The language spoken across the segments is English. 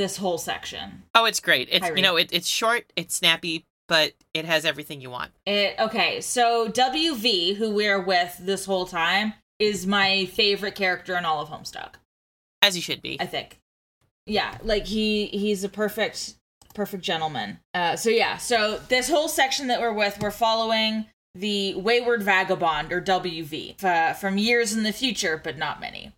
this whole section. Oh, it's great. It's Hi, you know, it, it's short, it's snappy, but it has everything you want. It okay, so WV, who we're with this whole time, is my favorite character in all of Homestuck. As you should be. I think. Yeah, like he he's a perfect perfect gentleman. Uh so yeah, so this whole section that we're with, we're following the Wayward Vagabond or WV uh, from years in the future, but not many.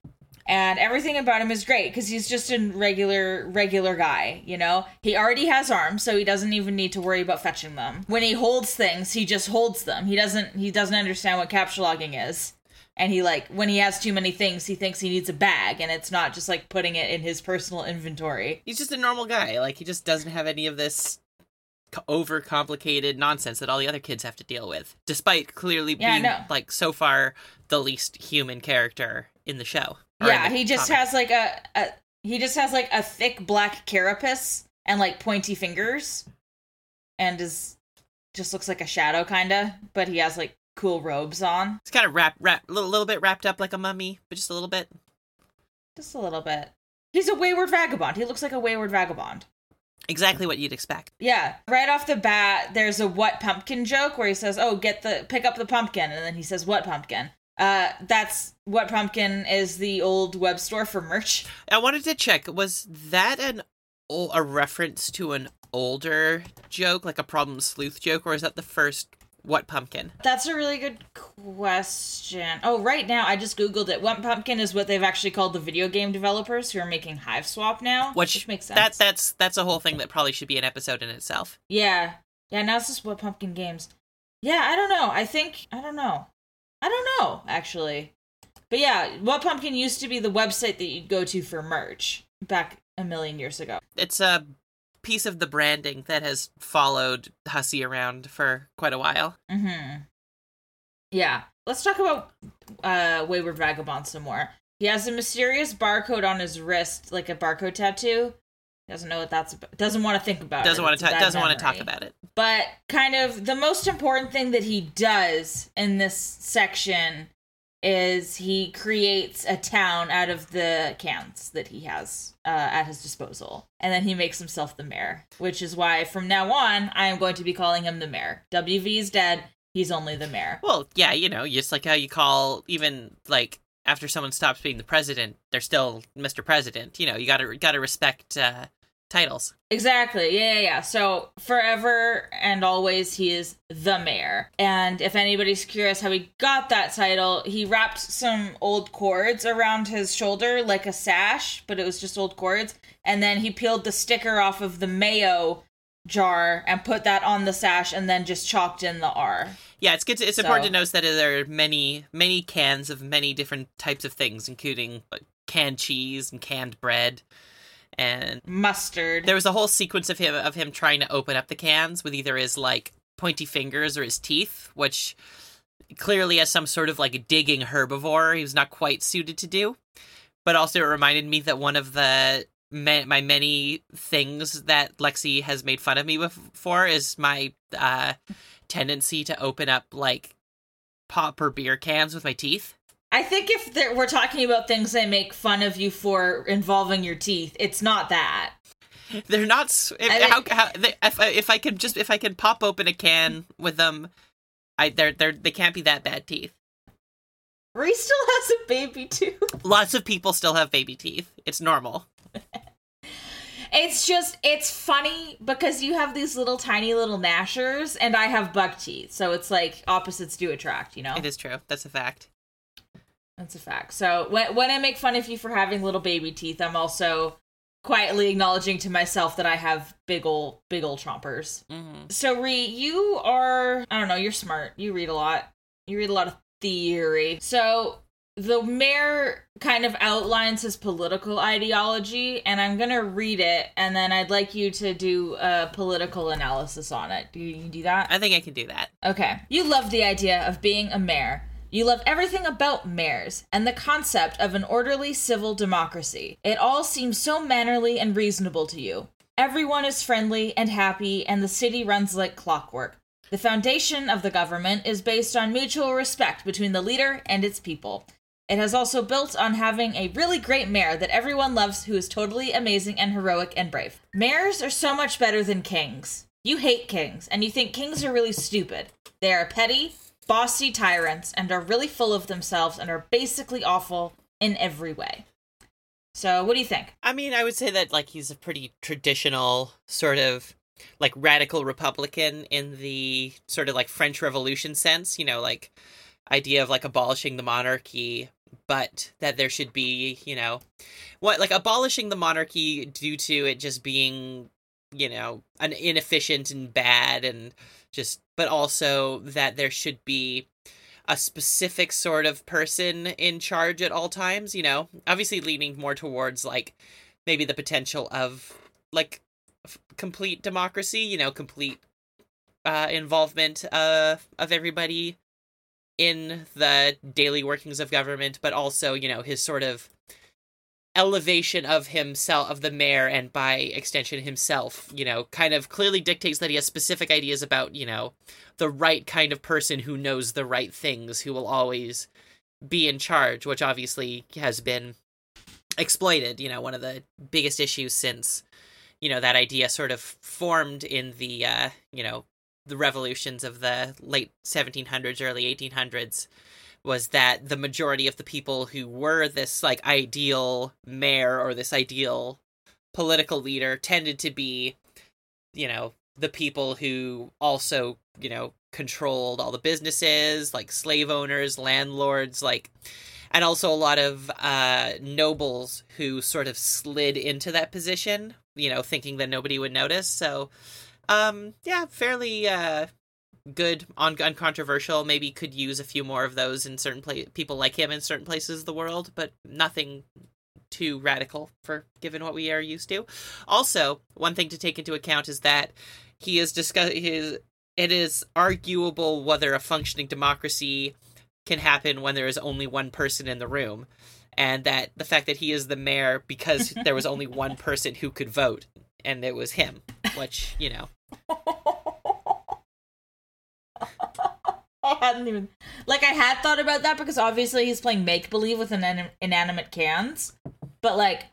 And everything about him is great because he's just a regular regular guy, you know? He already has arms, so he doesn't even need to worry about fetching them. When he holds things, he just holds them. He doesn't he doesn't understand what captchaloguing is and he like when he has too many things he thinks he needs a bag and it's not just like putting it in his personal inventory He's just a normal guy. Like he just doesn't have any of this over complicated nonsense that all the other kids have to deal with. Despite clearly Yeah, being know. like so far the least human character in the show. Yeah he just comic. has like a, a he just has like a thick black carapace and like pointy fingers and is just looks like a shadow kinda but he has like cool robes on It's kind of wrapped, wrap, little, little bit wrapped up like a mummy, but just a little bit. just a little bit he's a wayward vagabond he looks like a wayward vagabond Exactly what you'd expect. Yeah, right off the bat, there's a what pumpkin joke where he says, "Oh, get the pick up the pumpkin," and then he says, "What pumpkin?" Uh, that's what pumpkin is the old web store for merch. I wanted to check was that an a reference to an older joke, like a problem sleuth joke, or is that the first what pumpkin? That's a really good question. Oh, right now I just googled it. What pumpkin is what they've actually called the video game developers who are making Hiveswap now, Which, makes sense. That that's that's a whole thing that probably should be an episode in itself. yeah, yeah. Now it's just what pumpkin games. Yeah, I don't know. I think I don't know. I don't know actually. But yeah, what pumpkin used to be the website that you'd go to for merch back a million years ago. It's a piece of the branding that has followed Hussie around for quite a while. Mm-hmm. Yeah. Let's talk about uh Wayward Vagabond some more. He has a mysterious barcode on his wrist, like a barcode tattoo. Doesn't know what that's about. Doesn't want to think about Doesn't it. want to ta- doesn't want to talk about it. But kind of the most important thing that he does in this section is he creates a town out of the cans that he has uh, at his disposal. And then he makes himself the mayor, which is why from now on, I am going to be calling him the mayor. WV is dead. He's only the mayor. Well, yeah, you know, just like how you call even like after someone stops being the president, they're still Mr. President. You know, you gotta gotta respect uh, titles. Exactly. Yeah, yeah, yeah. So forever and always, he is the mayor. And if anybody's curious how he got that title, he wrapped some old cords around his shoulder like a sash, but it was just old cords. And then he peeled the sticker off of the mayo jar and put that on the sash, and then just chalked in the R. Yeah, it's good. To, it's important to note that there are many many cans of many different types of things, including like, canned cheese and canned bread. And Mustard. there was a whole sequence of him of him trying to open up the cans with either his like pointy fingers or his teeth, which clearly as some sort of like digging herbivore he was not quite suited to do. But also it reminded me that one of the ma- my many things that Lexi has made fun of me with, for is my uh, tendency to open up like pop or beer cans with my teeth. I think if there, we're talking about things I make fun of you for involving your teeth, it's not that. They're not. If, I how, how, they, if, I- if I could just if I could pop open a can with them, I they're they're they can't be that bad teeth. Ree still has a baby too. Lots of people still have baby teeth. It's normal. It's just it's funny because you have these little tiny little gnashers and I have buck teeth. So it's like opposites do attract, you know? It is true. That's a fact. That's a fact. So when when I make fun of you for having little baby teeth, I'm also quietly acknowledging to myself that I have big ol' big ol' chompers. hmm So Ree, you are I don't know, you're smart. You read a lot. You read a lot of theory. So the mayor kind of outlines his political ideology, and I'm gonna read it, and then I'd like you to do a political analysis on it. Do you do that? I think I can do that. Okay. You love the idea of being a mayor. You love everything about mayors and the concept of an orderly civil democracy. It all seems so mannerly and reasonable to you. Everyone is friendly and happy, and the city runs like clockwork. The foundation of the government is based on mutual respect between the leader and its people. It has also built on having a really great mayor that everyone loves who is totally amazing and heroic and brave. Mayors are so much better than kings. You hate kings, and you think kings are really stupid. They are petty, bossy tyrants and are really full of themselves and are basically awful in every way. So, what do you think? I mean, I would say that like he's a pretty traditional sort of like radical republican in the sort of like French Revolution sense, you know, like idea of like abolishing the monarchy, but that there should be, you know, what like abolishing the monarchy due to it just being, you know, an inefficient and bad and just but also that there should be a specific sort of person in charge at all times, you know. Obviously leaning more towards like maybe the potential of like f- complete democracy, you know, complete uh involvement uh of everybody in the daily workings of government, but also, you know, his sort of elevation of himself of the mayor and by extension himself you know kind of clearly dictates that he has specific ideas about you know the right kind of person who knows the right things who will always be in charge which obviously has been exploited you know one of the biggest issues since you know that idea sort of formed in the uh you know the revolutions of the late 1700s early 1800s was that the majority of the people who were this like ideal mayor or this ideal political leader tended to be you know the people who also you know controlled all the businesses like slave owners landlords like and also a lot of uh nobles who sort of slid into that position you know thinking that nobody would notice. So um yeah fairly uh good un- uncontroversial. Maybe could use a few more of those in certain pla- people like him in certain places of the world but nothing too radical for given what we are used to. Also one thing to take into account is that he is discuss his it is arguable whether a functioning democracy can happen when there is only one person in the room and that the fact that he is the mayor because there was only one person who could vote and it was him which you know. I hadn't even like I had thought about that because obviously he's playing make believe with inan- inanimate cans, but like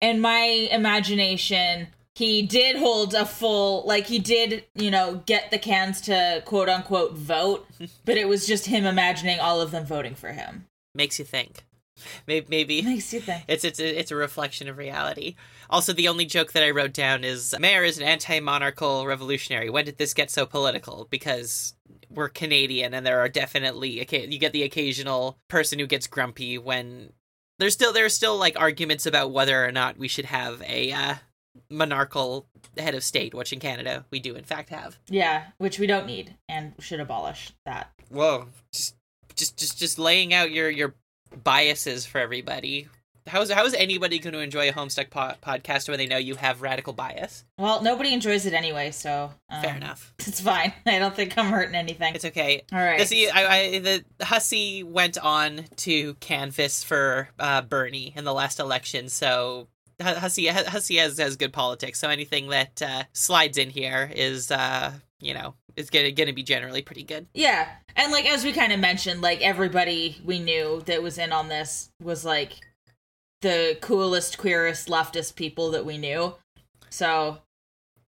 in my imagination, he did hold a full like he did you know get the cans to quote unquote vote, but it was just him imagining all of them voting for him. makes you think. Maybe maybe. Makes you think. it's it's a, it's a reflection of reality also the only joke that i wrote down is mayor is an anti-monarchical revolutionary. When did this get so political? Because we're canadian and there are definitely you get the occasional person who gets grumpy when there's still there's still like arguments about whether or not we should have a uh, monarchical head of state which in canada we do in fact have. Yeah, which we don't need and should abolish that. whoa just just just just laying out your your biases for everybody how's how's anybody going to enjoy a homestuck po- podcast when they know you have radical bias Well, nobody enjoys it anyway, so um, fair enough It's fine. I don't think I'm hurting anything. it's okay All right. See, I, I, the Hussie went on to canvass for uh, Bernie in the last election, so Hu- Hussie Hussie has has good politics. So anything that uh, slides in here is, uh, you know, is gonna gonna be generally pretty good. Yeah. And like as we kind of mentioned, like everybody we knew that was in on this was like the coolest, queerest, leftist people that we knew. So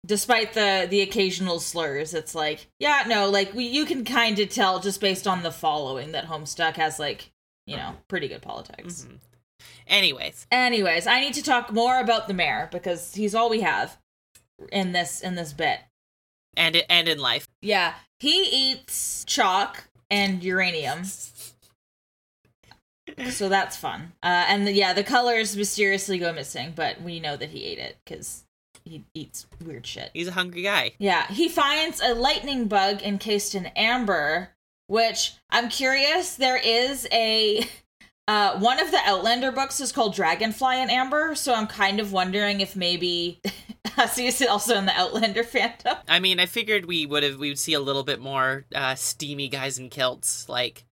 despite the the occasional slurs, it's like, yeah, no, like we you can kind of tell just based on the following that Homestuck has like, you know, pretty good politics. Mhm. Anyways, Anyways, I need to talk more about the mayor because he's all we have in this in this bit. and it, and in life, Yeah, he eats chalk and uranium. So that's fun. Uh, and the, yeah, the colors mysteriously go missing, but we know that he ate it because he eats weird shit. he's a hungry guy. Yeah, he finds a lightning bug encased in amber, which I'm curious. There is a uh, one of the Outlander books is called Dragonfly in Amber, so I'm kind of wondering if maybe Hussie is also in the Outlander fandom. I mean, I figured we would have we would see a little bit more uh, steamy guys in kilts, like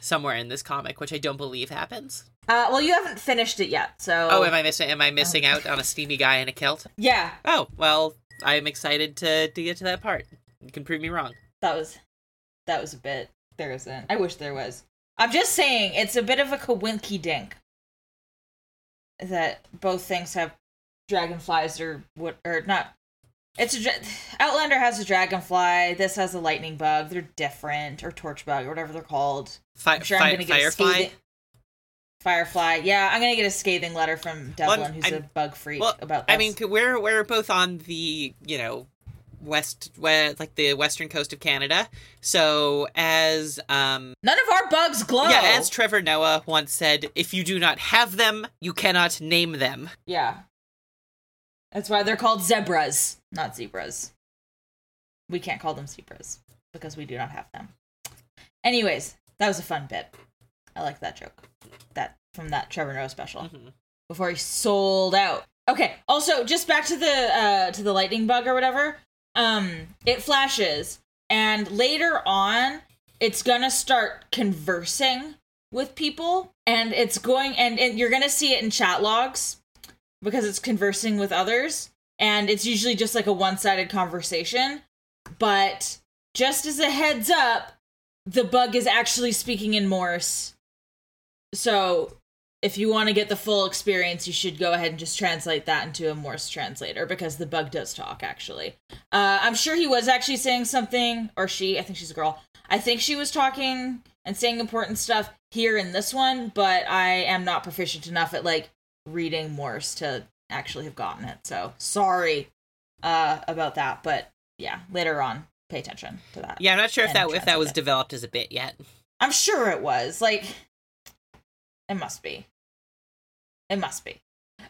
somewhere in this comic, which I don't believe happens. Uh, well, you haven't finished it yet, so Oh, am I missing? Am I missing out on a steamy guy in a kilt? yeah, Oh, well, I'm excited to to get to that part. You can prove me wrong. that was that was a bit. There isn't. I wish there was. I'm just saying it's a bit of a kawinky dink that both things have dragonflies or what or not. It's a dra- Outlander has a dragonfly. This has a lightning bug. They're different, or torch bug, or whatever they're called. Fi- I'm sure fi- I'm gonna get Firefly. a scathing. Firefly, yeah, I'm gonna get a scathing letter from Devlin, Well, who's I'm- a bug freak, Well, about this. I mean, we're we're both on the you know west, west like the western coast of Canada. So as um none of our bugs glow. yeah, as Trevor Noah once said, if you do not have them, you cannot name them. Yeah. That's why they're called zebras, not zebras. We can't call them zebras because we do not have them. Anyways, that was a fun bit. I like that joke. That from that Trevor Noah special Mhm. before he sold out. Okay. Also, just back to the uh to the lightning bug or whatever. Um, it flashes, and later on, it's gonna start conversing with people, and it's going and, and you're gonna see it in chat logs because it's conversing with others, and it's usually just like a one-sided conversation. But just as a heads up, the bug is actually speaking in Morse. So if you want to get the full experience, you should go ahead and just translate that into a Morse translator because the bug does talk, actually. Uh, I'm sure he was actually saying something, or she, I think she's a girl. I think she was talking and saying important stuff here in this one, but I am not proficient enough at like reading Morse to actually have gotten it. So sorry uh, about that, but yeah, later on, pay attention to that. Yeah, I'm not sure if that if that was it. developed as a bit yet. I'm sure it was. Like, it must be. It must be.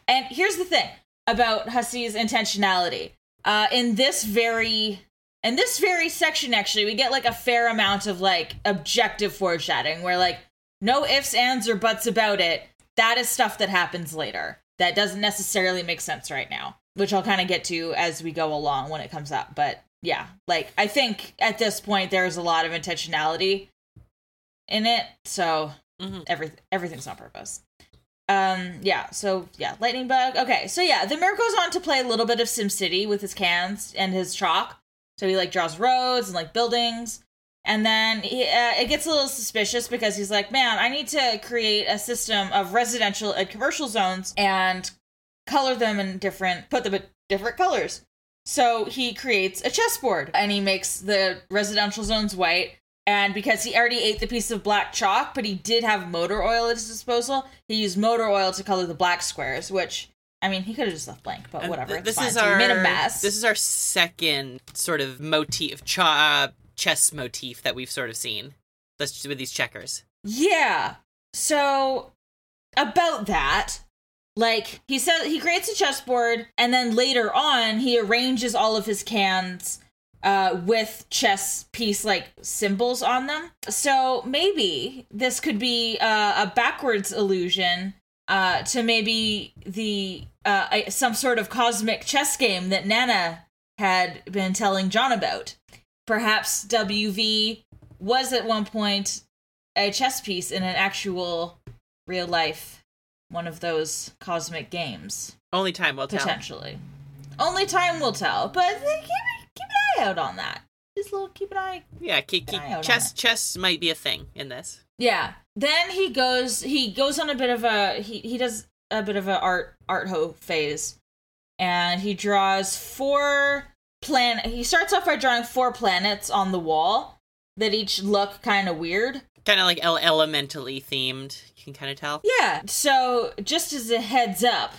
And here's the thing about Hussie's intentionality. Uh, in this very in this very section, actually, we get like a fair amount of like objective foreshadowing, where like no ifs, ands, or buts about it. That is stuff that happens later. That doesn't necessarily make sense right now, which I'll kind of get to as we go along when it comes up. But yeah, like I think at this point there's a lot of intentionality in it, so Mhm. every everything's on purpose. Um, yeah, so yeah, lightning bug. Okay, so yeah, the mayor goes on to play a little bit of SimCity with his cans and his chalk. So he like draws roads and like buildings, and then he, uh, it gets a little suspicious because he's like, man, I need to create a system of residential and commercial zones and color them in different, put them in different colors. So he creates a chessboard and he makes the residential zones white. And because he already ate the piece of black chalk, but he did have motor oil at his disposal, he used motor oil to color the black squares, which, I mean, he could have just left blank, but whatever. it's this fine. is So our made a mess. this is our second sort of motif, ch- uh, chess motif that we've sort of seen. With these checkers. Yeah. So about that, like he says he creates a chessboard and then later on he arranges all of his cans uh with chess piece like symbols on them. So maybe this could be uh, a backwards illusion uh to maybe the uh some sort of cosmic chess game that Nana had been telling John about. Perhaps WV was at one point a chess piece in an actual real life one of those cosmic games. Only time will tell. potentially. Only time will tell but keep, keep an eye out on that. Just a little keep an eye Yeah, keep, keep, on chess chess might be a thing in this. yeah. Then he goes he goes on a bit of a he, he does a bit of a art art ho phase. And he draws four plan he starts off by drawing four planets on the wall that each look kind of weird Kind of like ele- elementally themed. You can kind of tell. Yeah. So, just as a heads up,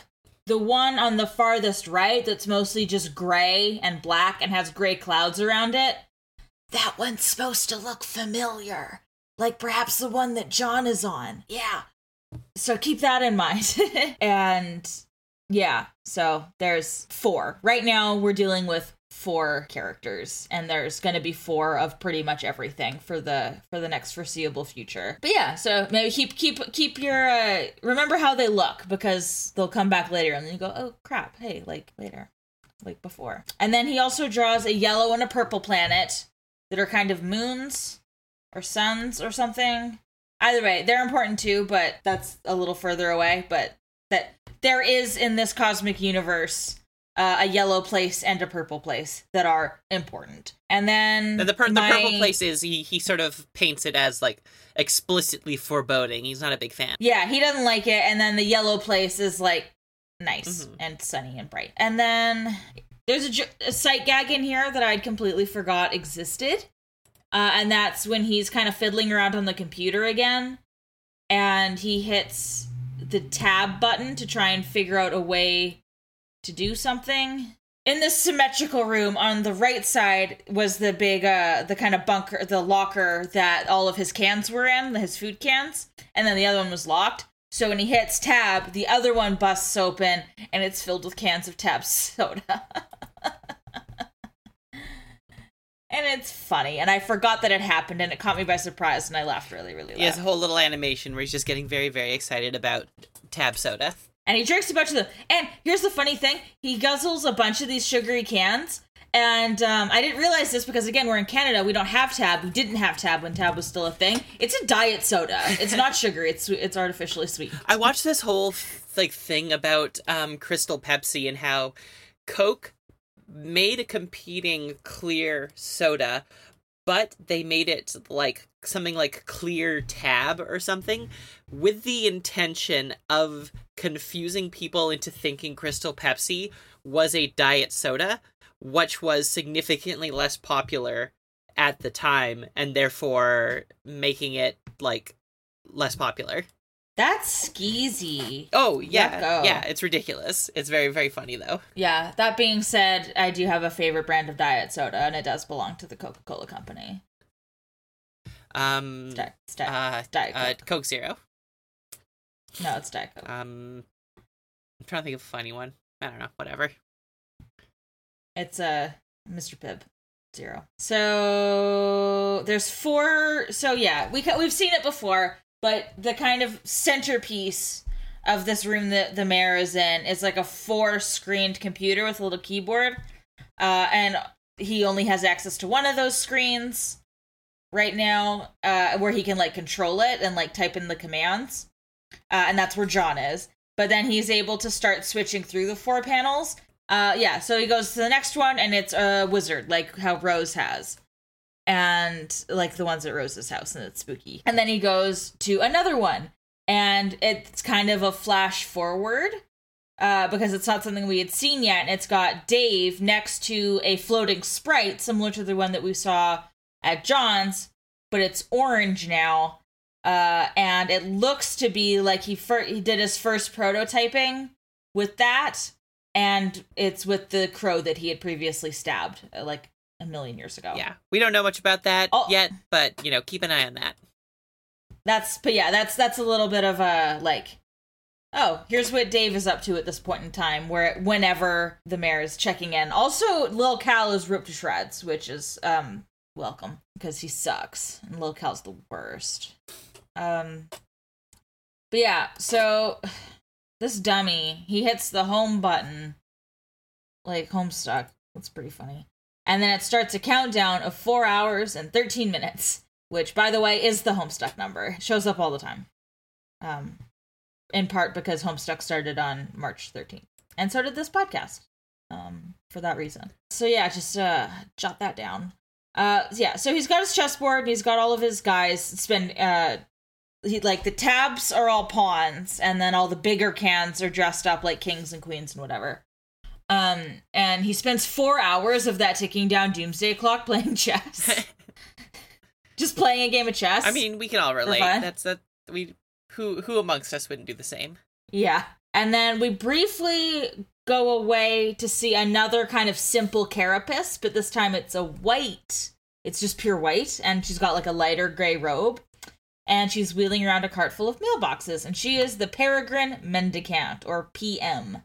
the one on the farthest right that's mostly just gray and black and has gray clouds around it, that one's supposed to look familiar. Like perhaps the one that John is on. Yeah. So, keep that in mind. and yeah, so there's four. Right now, we're dealing with four characters and there's going to be four of pretty much everything for the for the next foreseeable future. But yeah so maybe keep keep keep your uh remember how they look because they'll come back later and then you go oh crap. Hey like later. Like before. And then he also draws a yellow and a purple planet that are kind of moons or suns or something. Either way they're important too but that's a little further away but that there is in this cosmic universe uh, a yellow place and a purple place that are important. And then And the, per- my- the purple place is he he sort of paints it as like explicitly foreboding. He's not a big fan. Yeah, he doesn't like it. And then the yellow place is like nice Mhm. and sunny and bright. And then there's a sight gag in here that I'd completely forgot existed. Uh, and that's when he's kind of fiddling around on the computer again. And he hits the tab button to try and figure out a way to do something. In this symmetrical room, on the right side was the big, uh, the kind of bunker, the locker that all of his cans were in, his food cans, and then the other one was locked. So when he hits tab, the other one busts open, and it's filled with cans of tab soda. and it's funny, and I forgot that it happened, and it caught me by surprise, and I laughed really, really loud. He has a whole little animation where he's just getting very very excited about tab soda. And he drinks a bunch of them. And here's the funny thing: he guzzles a bunch of these sugary cans. And um, I didn't realize this because again, we're in Canada. We don't have Tab. We didn't have Tab when Tab was still a thing. It's a diet soda. It's not sugar. It's it's artificially sweet. I watched this whole like thing about um, Crystal Pepsi and how Coke made a competing clear soda, but they made it like something like clear tab or something with the intention of confusing people into thinking Crystal Pepsi was a diet soda, which was significantly less popular at the time and therefore making it like less popular. That's skeezy. Oh yeah, yeah, it's ridiculous. It's very very funny though. Yeah. That being said, I do have a favorite brand of diet soda, and it does belong to the Coca Cola Company. Um, It's Diet, it's Diet, uh, Diet uh, Coke. Coke Zero. no, it's Diet Coke. Um, I'm trying to think of a funny one. I don't know. Whatever. It's uh Mr. Pibb zero. So there's four. So yeah, we ca- we've seen it before, but the kind of centerpiece of this room that the mayor is in is like a four screened computer with a little keyboard, uh, and he only has access to one of those screens right now, uh, where he can like control it and like type in the commands, uh, and that's where John is. But then he's able to start switching through the four panels uh, yeah, so he goes to the next one, and it's a wizard, like how Rose has. And like the ones at Rose's house, and it's spooky. And then he goes to another one, and it's kind of a flash forward uh, because it's not something we had seen yet. And it's got Dave next to a floating sprite, similar to the one that we saw at John's, but it's orange now. Uh, and it looks to be like he fir- he did his first prototyping with that and it's with the crow that he had previously stabbed like a million years ago. Yeah, we don't know much about that Oh. yet, but you know, keep an eye on that. That's but yeah, that's that's a little bit of a like oh, here's what Dave is up to at this point in time where whenever the mayor is checking in. Also, Lil Cal is ripped to shreds, which is um welcome because he sucks. And Lil Cal's the worst. Um But yeah, so this dummy, he hits the home button like Homestuck. That's pretty funny. And then it starts a countdown of 4 hours and 13 minutes which by the way is the Homestuck number. It shows up all the time. Um in part because Homestuck started on March 13th. And so did this podcast. Um for that reason. So yeah, just uh jot that down. Uh yeah, so he's got his chessboard and he's got all of his guys. It's been uh he like the tabs are all pawns and then all the bigger cans are dressed up like kings and queens and whatever. Um and he spends 4 hours of that ticking down doomsday clock playing chess. Just playing a game of chess. I mean, we can all relate. That's that we who who amongst us wouldn't do the same? yeah. And then we briefly go away to see another kind of simple carapace, but this time it's a white. It's just pure white, and she's got like a lighter gray robe. And she's wheeling around a cart full of mailboxes, and she is the Peregrine Mendicant, or PM.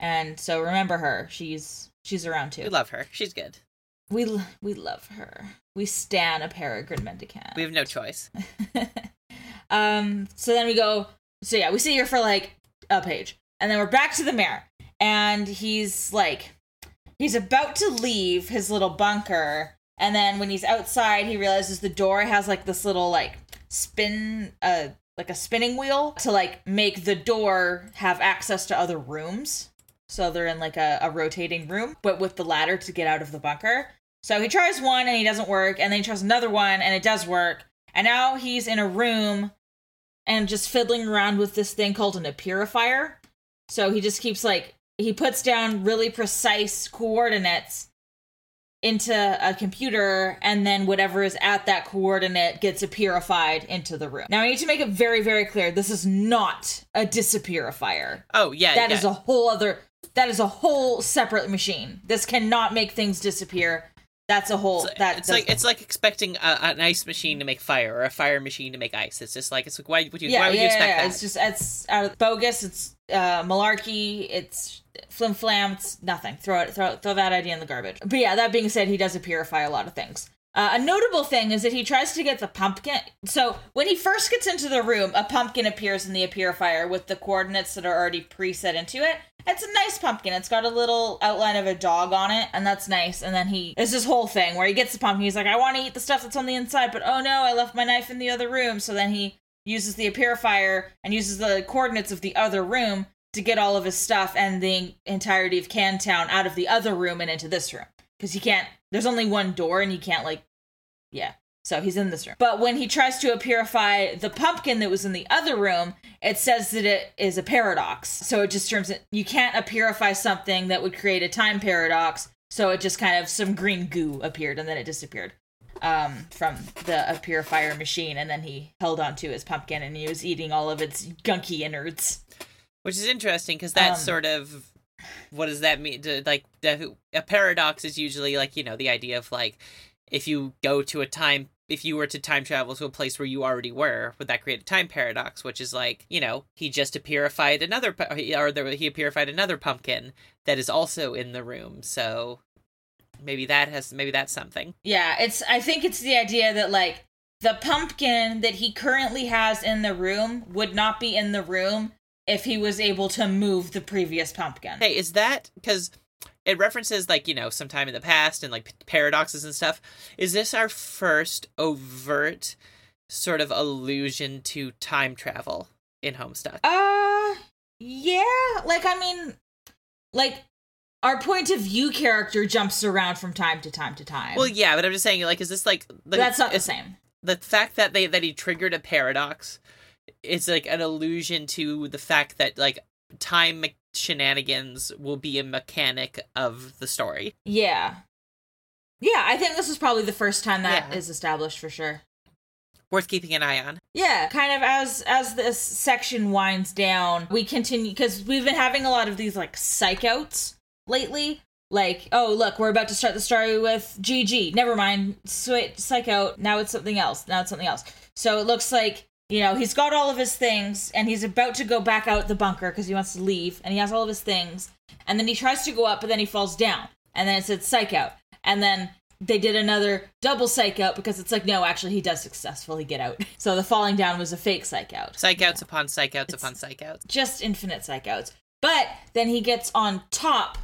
And so remember her; she's she's around too. We love her. She's good. we l- we love her. We stan a Peregrine Mendicant. We have no choice. um so then we go so yeah we see her for like a page and then we're back to the mayor and he's like he's about to leave his little bunker and then when he's outside he realizes the door has like this little like spin uh like a spinning wheel to like make the door have access to other rooms So they're in like a, a rotating room, but with the ladder to get out of the bunker. So he tries one and he doesn't work, and then he tries another one and it does work. And now he's in a room and just fiddling around with this thing called an appearifier. So he just keeps like he puts down really precise coordinates into a computer and then whatever is at that coordinate gets appearified into the room. Now I need to make it very very clear this is not a disappearifier. Oh yeah, That yeah. is a whole other that is a whole separate machine. This cannot make things disappear. That's a whole It's, that it's like it's like expecting a, an ice machine to make fire or a fire machine to make ice. It's just like it's like why would you yeah, why would yeah, you expect yeah, that? It's just it's out of bogus. It's uh, malarkey. It's flim flam. It's nothing. Throw it. Throw throw that idea in the garbage. But yeah, that being said, he does purify a lot of things. Uh, a notable thing is that he tries to get the pumpkin. So when he first gets into the room, a pumpkin appears in the purifier with the coordinates that are already preset into it. It's a nice pumpkin. It's got a little outline of a dog on it, and that's nice. And then he it's this whole thing where he gets the pumpkin. He's like, I want to eat the stuff that's on the inside, but oh no, I left my knife in the other room. So then he uses the purifier and uses the coordinates of the other room to get all of his stuff and the entirety of Cantown out of the other room and into this room because he can't. There's only one door, and he can't like, yeah. So he's in this room. But when he tries to purify the pumpkin that was in the other room, it says that it is a paradox. So it just turns it. You can't purify something that would create a time paradox. So it just kind of some green goo appeared and then it disappeared um, from the purifier machine. And then he held onto his pumpkin and he was eating all of its gunky innards. Which is interesting because that's Um, sort of what does that mean? To, like a paradox is usually like you know the idea of like if you go to a time if you were to time travel to a place where you already were, would that create a time paradox? Which is like you know he just purified another or there, he purified another pumpkin that is also in the room. So maybe that has maybe that's something. Yeah, it's. I think it's the idea that like the pumpkin that he currently has in the room would not be in the room if he was able to move the previous pumpkin. Hey, is that because it references like you know sometime in the past and like paradoxes and stuff? Is this our first overt sort of allusion to time travel in Homestuck? Uh, yeah. Like, I mean, like our point of view character jumps around from time to time to time. well, yeah, but I'm just saying, like, is this like the, that's not the same. The fact that they that he triggered a paradox, it's like an allusion to the fact that like time me- shenanigans will be a mechanic of the story. Yeah. Yeah, I think this is probably the first time that is Yeah. established for sure. Worth keeping an eye on. Yeah, kind of as as this section winds down, we continue because we've been having a lot of these like psych outs lately. Like, oh look, we're about to start the story with GG. Never mind, switch psych out. Now it's something else. Now it's something else. So it looks like you know he's got all of his things and he's about to go back out the bunker because he wants to leave and he has all of his things. And then he tries to go up but then he falls down. And then it said psych out. And then they did another double psych out because it's like no actually he does successfully get out. So the falling down was a fake psych out. Psych outs upon psych outs It's- upon psych outs. just infinite psych outs. But then he gets on top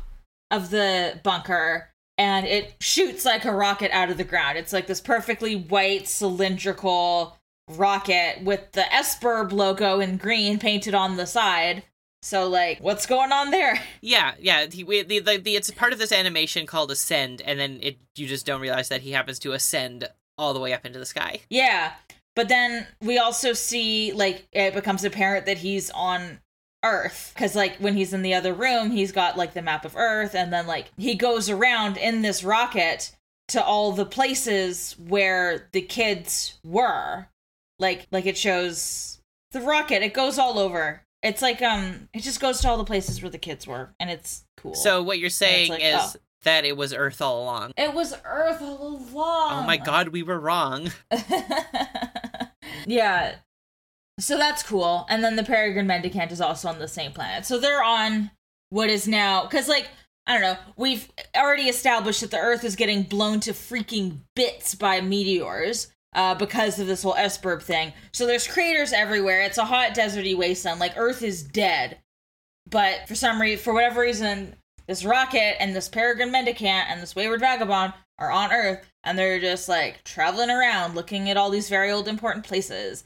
of the bunker and it shoots like a rocket out of the ground. It's like this perfectly white cylindrical rocket with the Sburb logo in green painted on the side so like what's going on there Yeah, yeah. He, we, the, the, the, it's part of this animation called ascend, and then it you just don't realize that he happens to ascend all the way up into the sky. Yeah. But then we also see like it becomes apparent that he's on Earth cuz like when he's in the other room, he's got like the map of Earth and then like he goes around in this rocket to all the places where the kids were. Like like it shows the rocket, it goes all over. It's like um it just goes to all the places where the kids were and it's cool. So what you're saying like, is oh. that it was Earth all along. it was Earth all along. Oh my God, we were wrong. yeah. So that's cool. And then the Peregrine Mendicant is also on the same planet. So they're on what is now because like I don't know, we've already established that the Earth is getting blown to freaking bits by meteors. Uh, because of this whole Sburb thing. So there's craters everywhere. It's a hot deserty wasteland. Like Earth is dead. But for some reason, for whatever reason, this rocket and this Peregrine Mendicant and this Wayward Vagabond are on Earth, and they're just like traveling around, looking at all these very old important places.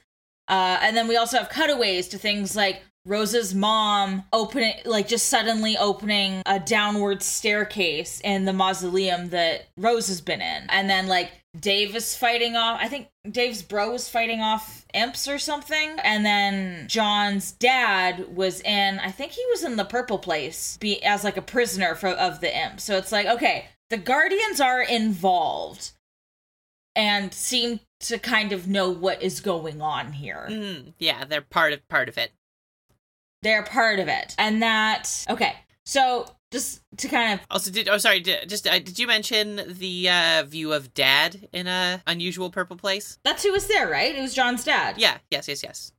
Uh, and then we also have cutaways to things like Rose's mom opening, like just suddenly opening a downward staircase in the mausoleum that Rose has been in. And then, like, Dave is fighting off, I think Dave's bro was fighting off imps or something. And then John's dad was in, I think he was in the purple place be, as like a prisoner for, of the imp. So it's like, okay, the Guardians are involved and seem to kind of know what is going on here. Mm, yeah, they're part of part of it. They're part of it. And that okay. So just to kind of Also, did oh sorry, did, just uh, did you mention the uh, view of Dad in a unusual purple place? that's who was there, right? It was John's dad. Yeah. Yes. Yes. Yes.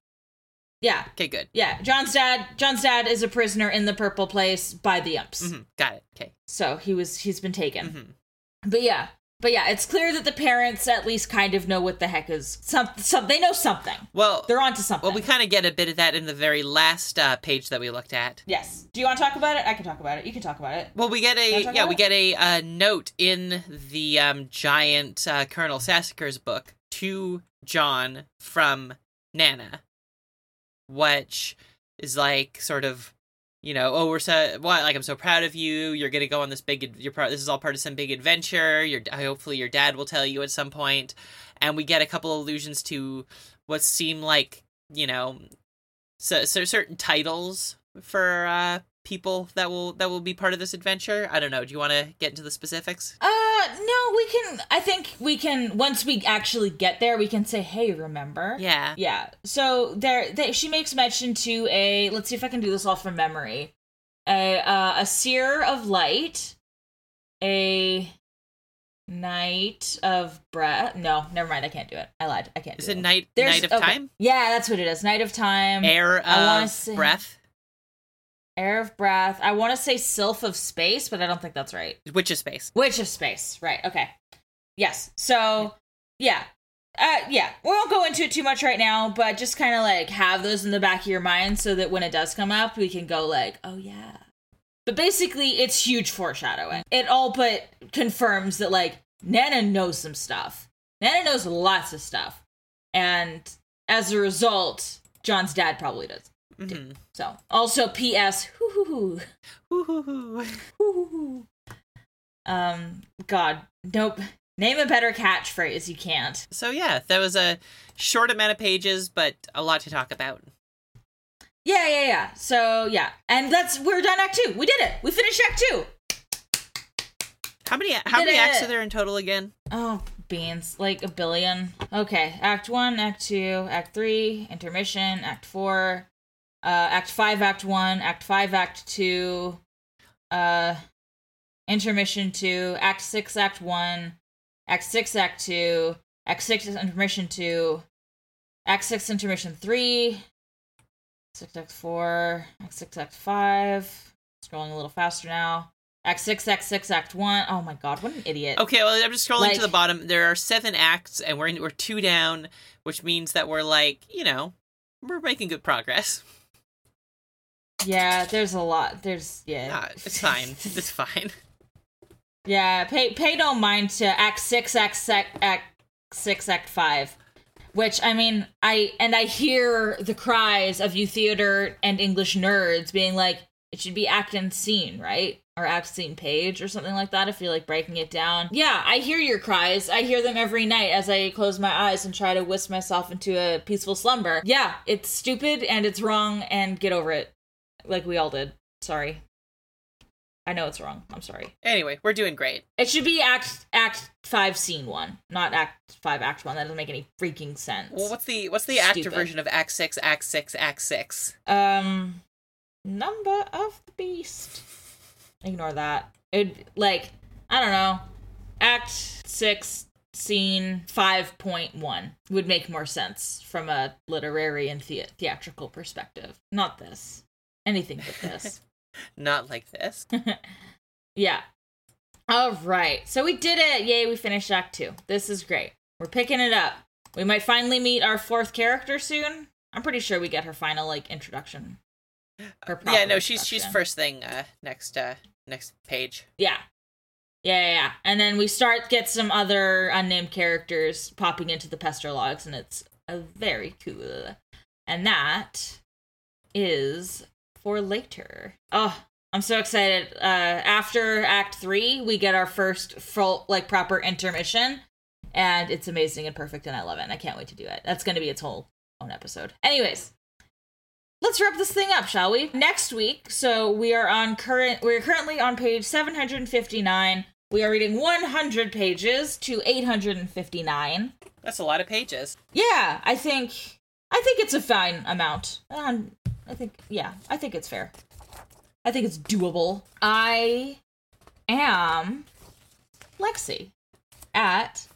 Yeah. Okay. Good. Yeah. John's dad John's dad is a prisoner in the purple place by the imps. hmm Got it. Okay. So he was he's been taken. hmm But yeah. But yeah, it's clear that the parents at least kind of know what the heck is some some they know something. Well, They're onto something. well, we kind of get a bit of that in the very last uh, page that we looked at. yes. Do you want to talk about it? I can talk about it. You can talk about it. Well, we get a yeah, we it? get a uh, note in the um, giant uh, Colonel Sassacre's book to John from Nana, which is like sort of, you know, oh, we're so what like I'm so proud of you. You're gonna go on this big. You're part. This is all part of some big adventure. Your hopefully your dad will tell you at some point, and we get a couple of allusions to what seem like you know, so, so certain titles for uh people that will that will be part of this adventure. I don't know. Do you want to get into the specifics? Uh, no, we can. I think we can. Once we actually get there, we can say, "Hey, remember?" Yeah. Yeah. So there, they, she makes mention to a. Let's see if I can do this all from memory. A uh, a seer of light, a knight of breath. No, never mind. I can't do it. I lied. I can't. Is do it knight There's- knight of okay. time? Yeah, that's what it is. Knight of time. Heir I of say- breath, Heir of breath. I want to say sylph of space, but I don't think that's right. witch of space. Witch of space. Right. Okay. Yes. So, yeah. Uh, yeah. We won't go into it too much right now, but just kind of like have those in the back of your mind so that when it does come up, we can go like, oh yeah. But basically, it's huge foreshadowing. It all but confirms that like Nana knows some stuff. Nana knows lots of stuff, and as a result, John's dad probably does. hmm So, also, P.S. Hoo hoo hoo. Um, God, nope. Name a better catchphrase. You can't. So yeah, that was a short amount of pages, but a lot to talk about. Yeah, yeah, yeah. So yeah, and that's we're done Act Two. We did it. We finished Act Two. How many how many acts are there in total again? Oh, beans, like a billion. Okay, Act One, Act Two, Act Three, intermission, Act Four, uh, Act Five, Act One, Act Five, Act Two, uh, intermission two, Act Six, Act One, Act Six, Act Two, Act Six, intermission two, Act Six, intermission three, Six, Act Four, Act Six, Act Five. Scrolling a little faster now. Act Six, Act Six, Act One. Oh my God, what an idiot! Okay, well I'm just scrolling Like- to the bottom. There are seven acts, and we're in, we're two down, which means that we're like you know we're making good progress. Yeah, there's a lot. There's yeah. Ah, it's fine. It's fine. yeah, pay pay no mind to Act Six, Act Sec, Act Six, Act Five, which I mean, I and I hear the cries of you theater and English nerds being like, it should be act and scene, right? Or act scene page or something like that. If you're like breaking it down, yeah, I hear your cries. I hear them every night as I close my eyes and try to whisk myself into a peaceful slumber. Yeah, it's stupid and it's wrong, and get over it, like we all did. Sorry. I know it's wrong. I'm sorry. Anyway, we're doing great. It should be act act five scene one, not act five act one. That doesn't make any freaking sense. Well, what's the what's the actor version of Act Six? Act Six? Act Six? um number of the beast. Ignore that. It like I don't know. Act six scene five point one would make more sense from a literary and the- theatrical perspective. Not this. Anything but this. Not like this. Yeah. All right. So we did it. Yay, we finished Act 2. This is great. We're picking it up. We might finally meet our fourth character soon. I'm pretty sure we get her final like introduction. Her yeah, no, she's she's first thing. Uh, next uh next page. Yeah. Yeah, yeah, yeah. And then we start get some other unnamed characters popping into the pester logs and it's uh, very cool. And that is for later. Oh, I'm so excited. Uh after act 3, we get our first full like proper intermission and it's amazing and perfect and I love it. And I can't wait to do it. That's going to be its whole own episode. Anyways, let's wrap this thing up, shall we? Next week, so we are on current we're currently on page 759. We are reading 100 pages to 859. That's a lot of pages. Yeah, I think I think it's a fine amount. Um, I think yeah, I think it's fair. I think it's doable. I am Lexi at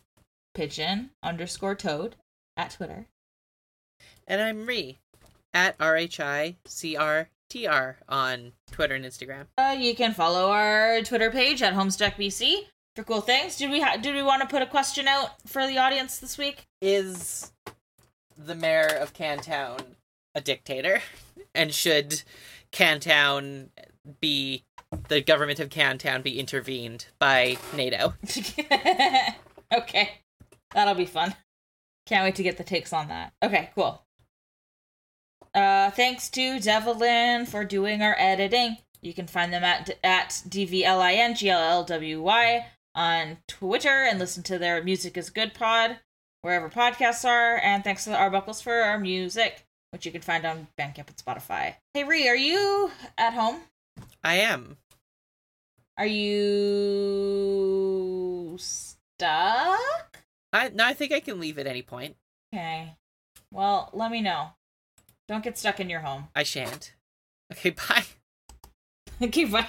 pigeon underscore toad at Twitter. And I'm Ree at R H I C R T R on Twitter and Instagram. Uh, you can follow our Twitter page at Homestuck BC for cool things. Did we ha- did we want to put a question out for the audience this week? Is the mayor of Cantown a dictator? And should Cantown be the government of Cantown be intervened by NATO? okay, that'll be fun. Can't wait to get the takes on that. Okay, cool. Uh, thanks to Devlin for doing our editing. You can find them at at dvlingllwy on Twitter and listen to their Music is Good pod wherever podcasts are. And thanks to the Arbuckles for our music, which you can find on Bandcamp and Spotify. Hey Ree, are you at home? I am. Are you stuck? I no, I think I can leave at any point. Okay. Well, let me know. Don't get stuck in your home. I shan't. Okay, bye. Okay, bye.